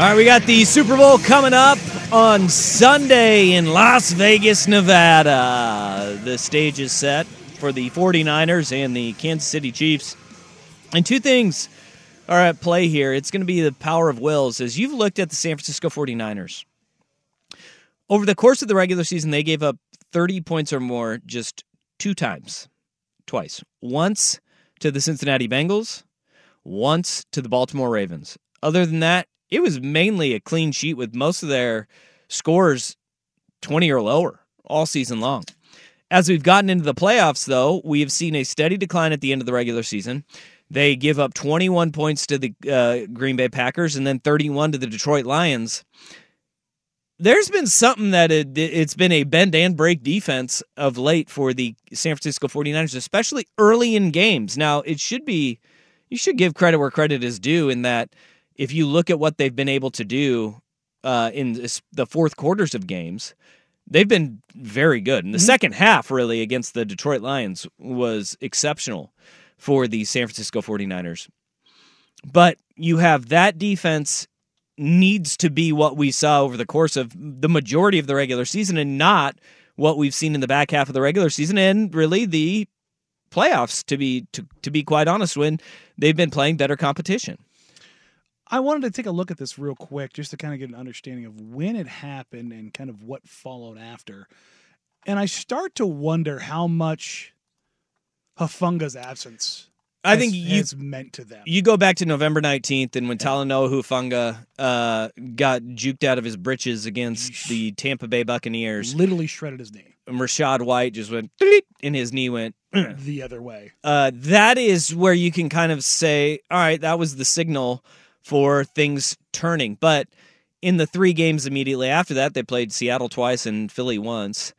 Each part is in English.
All right, we got the Super Bowl coming up on Sunday in Las Vegas, Nevada. The stage is set for the 49ers and the Kansas City Chiefs. And two things are at play here. It's going to be the power of wills. As you've looked at the San Francisco 49ers, over the course of the regular season, they gave up 30 points or more just two times. Twice. Once to the Cincinnati Bengals, once to the Baltimore Ravens. Other than that, it was mainly a clean sheet with most of their scores 20 or lower all season long. As we've gotten into the playoffs, though, we have seen a steady decline at the end of the regular season. They give up 21 points to the uh, Green Bay Packers and then 31 to the Detroit Lions. There's been something that it, it's been a bend and break defense of late for the San Francisco 49ers, especially early in games. Now, it should be, you should give credit where credit is due in that if you look at what they've been able to do uh, in this, the fourth quarters of games, they've been very good. And the mm-hmm. second half, really, against the Detroit Lions was exceptional for the San Francisco 49ers. But you have that defense needs to be what we saw over the course of the majority of the regular season and not what we've seen in the back half of the regular season and really the playoffs to be to, to be quite honest when they've been playing better competition. I wanted to take a look at this real quick just to kind of get an understanding of when it happened and kind of what followed after. And I start to wonder how much Hufanga's absence I think you, meant to them. You go back to November 19th, and when yeah. Talanoa Hufanga uh, got juked out of his britches against the Tampa Bay Buccaneers, literally shredded his knee. Rachaad White just went, and his knee went the other way. Uh, that is where you can kind of say, all right, that was the signal for things turning. But in the three games immediately after that, they played Seattle twice and Philly once.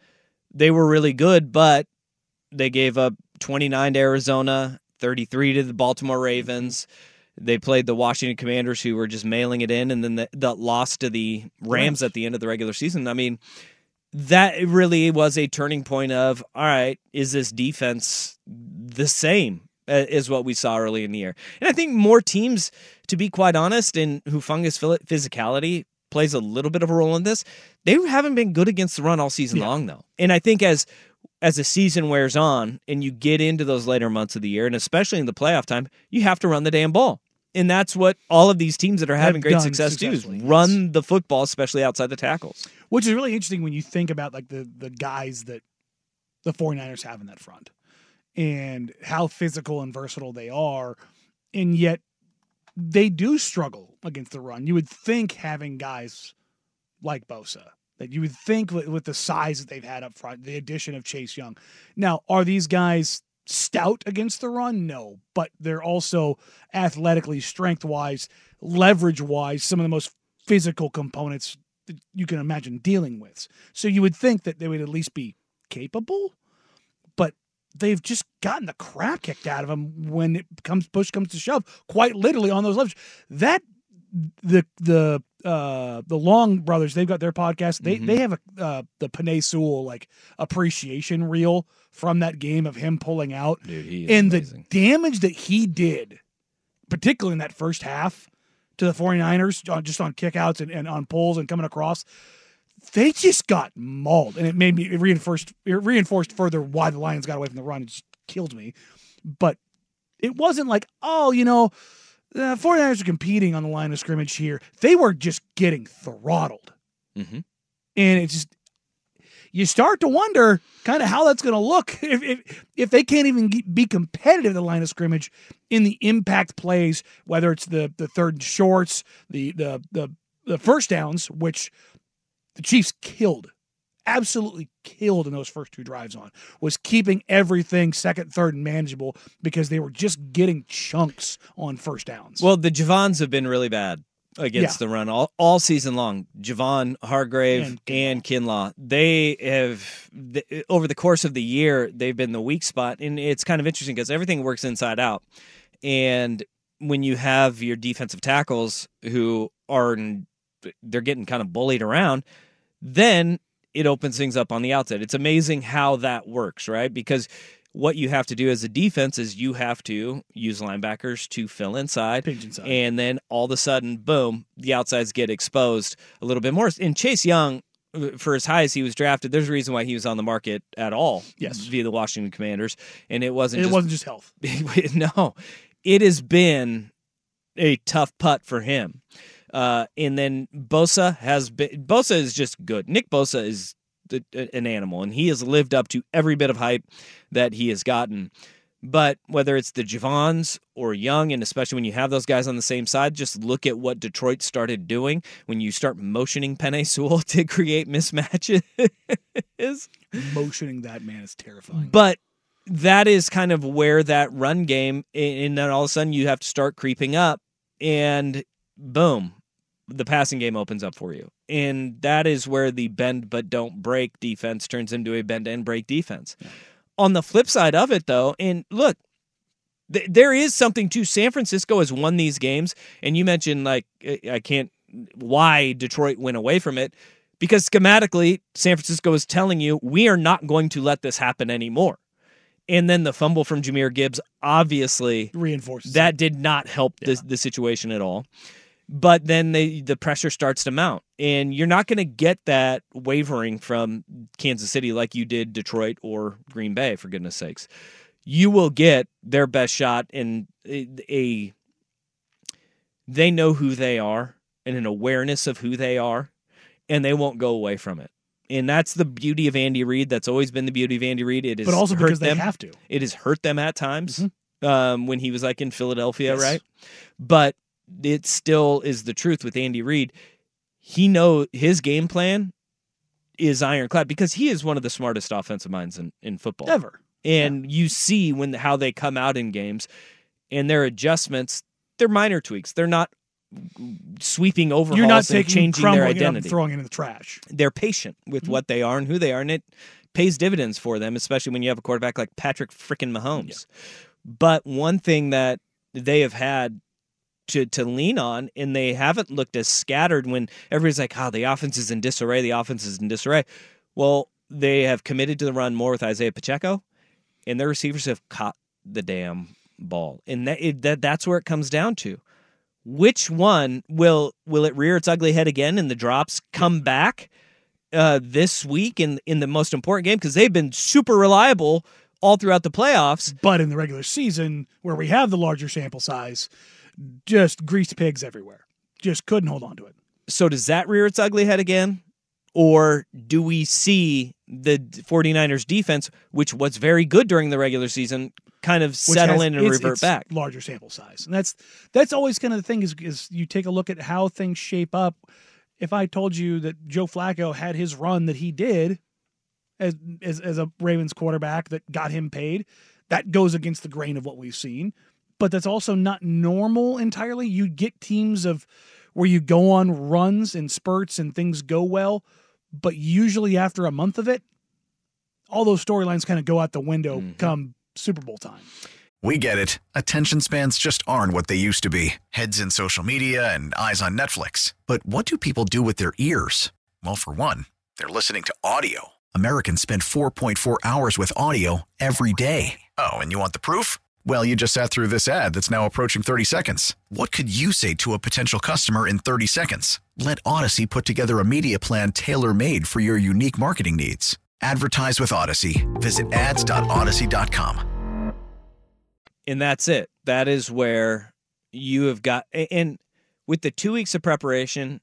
They were really good, but they gave up 29 to Arizona, 33 to the Baltimore Ravens. They played the Washington Commanders, who were just mailing it in, and then the, the loss to the Rams at the end of the regular season. I mean, that really was a turning point of all right, is this defense the same as what we saw early in the year? And I think more teams, to be quite honest, in Hufanga's physicality plays a little bit of a role in this. They haven't been good against the run all season yeah. long, though. And I think as as the season wears on and you get into those later months of the year, and especially in the playoff time, you have to run the damn ball. And that's what all of these teams that are having great success do is run yes. the football, especially outside the tackles. Which is really interesting when you think about like the the guys that the 49ers have in that front and how physical and versatile they are. And yet they do struggle against the run. You would think having guys like Bosa that you would think with the size that they've had up front, the addition of Chase Young. Now, are these guys stout against the run? No, but they're also athletically, strength wise, leverage wise, some of the most physical components that you can imagine dealing with. So you would think that they would at least be capable, but they've just gotten the crap kicked out of them when it comes push comes to shove, quite literally on those levels. That the the uh the Long brothers they've got their podcast. They mm-hmm. they have a uh, the Penei Sewell like appreciation reel from that game of him pulling out. Dude, and amazing. the damage that he did particularly in that first half to the 49ers uh, just on kickouts and, and on pulls and coming across they just got mauled. And it made me it reinforced it reinforced further why the Lions got away from the run. It just killed me. But it wasn't like oh you know the 49ers are competing on the line of scrimmage here. They were just getting throttled. Mm-hmm. And it's just, you start to wonder kind of how that's going to look if, if, if they can't even be competitive the line of scrimmage in the impact plays, whether it's the the third shorts, the the the the first downs, which the Chiefs killed absolutely killed in those first two drives on was keeping everything second, third, and manageable because they were just getting chunks on first downs. Well, the Javons have been really bad against Yeah. the run all, all season long. Javon, Hargrave, And and Kinlaw. They have over the course of the year they've been the weak spot, and it's kind of interesting because everything works inside out. And when you have your defensive tackles who are they're getting kind of bullied around, then it opens things up on the outside. It's amazing how that works, right? Because what you have to do as a defense is you have to use linebackers to fill inside. Inside. And then all of a sudden, boom, the outsides get exposed a little bit more. And Chase Young, uh, for as high as he was drafted, there's a reason why he was on the market at all Yes. via the Washington Commanders. And it wasn't it just wasn't just health. no, it has been a tough putt for him. Uh, and then Bosa has been. Bosa is just good. Nick Bosa is the, an animal, and he has lived up to every bit of hype that he has gotten. But whether it's the Javons or Young, and especially when you have those guys on the same side, just look at what Detroit started doing when you start motioning Penei Sewell to create mismatches. Motioning that man is terrifying. But that is kind of where that run game, and then all of a sudden you have to start creeping up, and boom, the passing game opens up for you. And that is where the bend but don't break defense turns into a bend and break defense. On the flip side of it, though, and look, th- there is something to San Francisco has won these games, and you mentioned like I can't why Detroit went away from it because schematically San Francisco is telling you we are not going to let this happen anymore. And then the fumble from Jahmyr Gibbs obviously Reinforces that did not help the the situation at all. But then they, the pressure starts to mount, and you're not going to get that wavering from Kansas City like you did Detroit or Green Bay, for goodness sakes. You will get their best shot in a, they know who they are and an awareness of who they are, and they won't go away from it. And that's the beauty of Andy Reid. That's always been the beauty of Andy Reid. It is but also hurt because they them. have to. It has hurt them at times um, when he was like in Philadelphia, Yes. right? But it still is the truth with Andy Reid. He know his game plan is ironclad because he is one of the smartest offensive minds in, in football Ever. and you see when how they come out in games and their adjustments they're minor tweaks they're not sweeping overhauls You're not and taking changing their identity throwing it in the trash. they're patient with mm-hmm. what they are and who they are, and it pays dividends for them, especially when you have a quarterback like Patrick frickin' Mahomes. But one thing that they have had to to lean on, and they haven't looked as scattered when everybody's like, "Oh, the offense is in disarray. The offense is in disarray." Well, they have committed to the run more with Isaiah Pacheco, and their receivers have caught the damn ball, and that, it, that that's where it comes down to which one will will it rear its ugly head again and the drops come back uh, this week in in the most important game because they've been super reliable all throughout the playoffs. But in the regular season, where we have the larger sample size, just greased pigs everywhere. Just couldn't hold on to it. So does that rear its ugly head again? Or do we see the 49ers defense, which was very good during the regular season, kind of settle has- in and it's- revert it's back? Larger sample size, and that's that's always kind of the thing is is you take a look at how things shape up. If I told you that Joe Flacco had his run that he did as as, as a Ravens quarterback that got him paid, that goes against the grain of what we've seen. But that's also not normal entirely. You get teams of where you go on runs and spurts and things go well, but usually after a month of it, all those storylines kind of go out the window Mm-hmm. come Super Bowl time. We get it. Attention spans just aren't what they used to be heads in social media and eyes on Netflix. But what do people do with their ears? Well, for one, they're listening to audio. Americans spend 4.4 hours with audio every day. Oh, and you want the proof? Well, you just sat through this ad that's now approaching 30 seconds. What could you say to a potential customer in 30 seconds? Let Odyssey put together a media plan tailor made for your unique marketing needs. Advertise with Odyssey. Visit ads.odyssey.com. and that's it. That is where you have got and with the 2 weeks of preparation,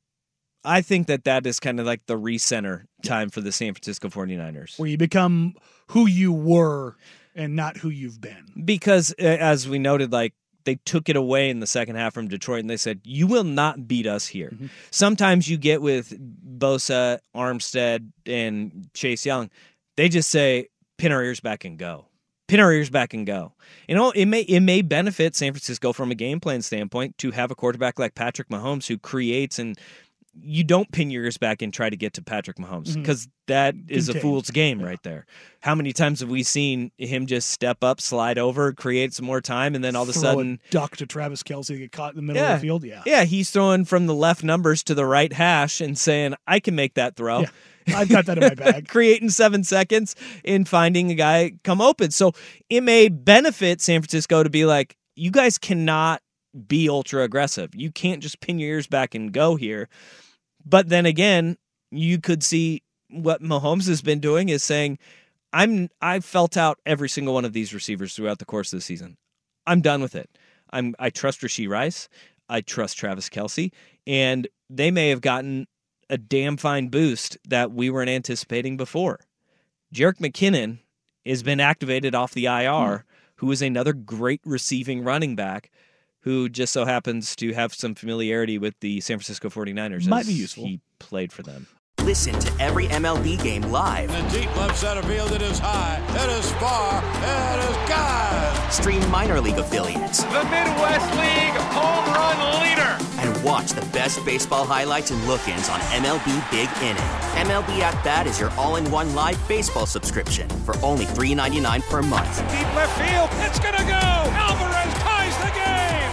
I think that that is kind of like the recenter time for the San Francisco 49ers. where you become who you were and not who you've been. because uh, as we noted like they took it away in the second half from Detroit and they said, You will not beat us here. Mm-hmm. Sometimes you get with Bosa, Armstead, and Chase Young, they just say, Pin our ears back and go pin our ears back and go. You know, it may it may benefit San Francisco from a game plan standpoint to have a quarterback like Patrick Mahomes who creates and you don't pin your ears back and try to get to Patrick Mahomes because mm-hmm. that is Contained. a fool's game yeah. right there. How many times have we seen him just step up, slide over, create some more time, and then all of a sudden a duck to Travis Kelce get caught in the middle yeah, of the field? Yeah, yeah, he's throwing from the left numbers to the right hash and saying, "I can make that throw." Yeah. I've got that in my bag. Creating seven seconds in finding a guy come open. So it may benefit San Francisco to be like, you guys cannot be ultra aggressive. You can't just pin your ears back and go here. But then again, you could see what Mahomes has been doing is saying, I'm I've felt out every single one of these receivers throughout the course of the season. I'm done with it. I'm I trust Rashee Rice. I trust Travis Kelce. And they may have gotten a damn fine boost that we weren't anticipating before. Jerick McKinnon has been activated off the IR, hmm. who is another great receiving running back who just so happens to have some familiarity with the San Francisco 49ers. Might be useful. He played for them. Listen to every MLB game live. In the deep left center field, it is high, it is far, it is God. Stream minor league affiliates. The Midwest League home run leader. And watch the best baseball highlights and look-ins on MLB Big Inning. MLB At Bat is your all-in-one live baseball subscription for only $3.99 per month. Deep left field, it's gonna go. Alvarez ties the game.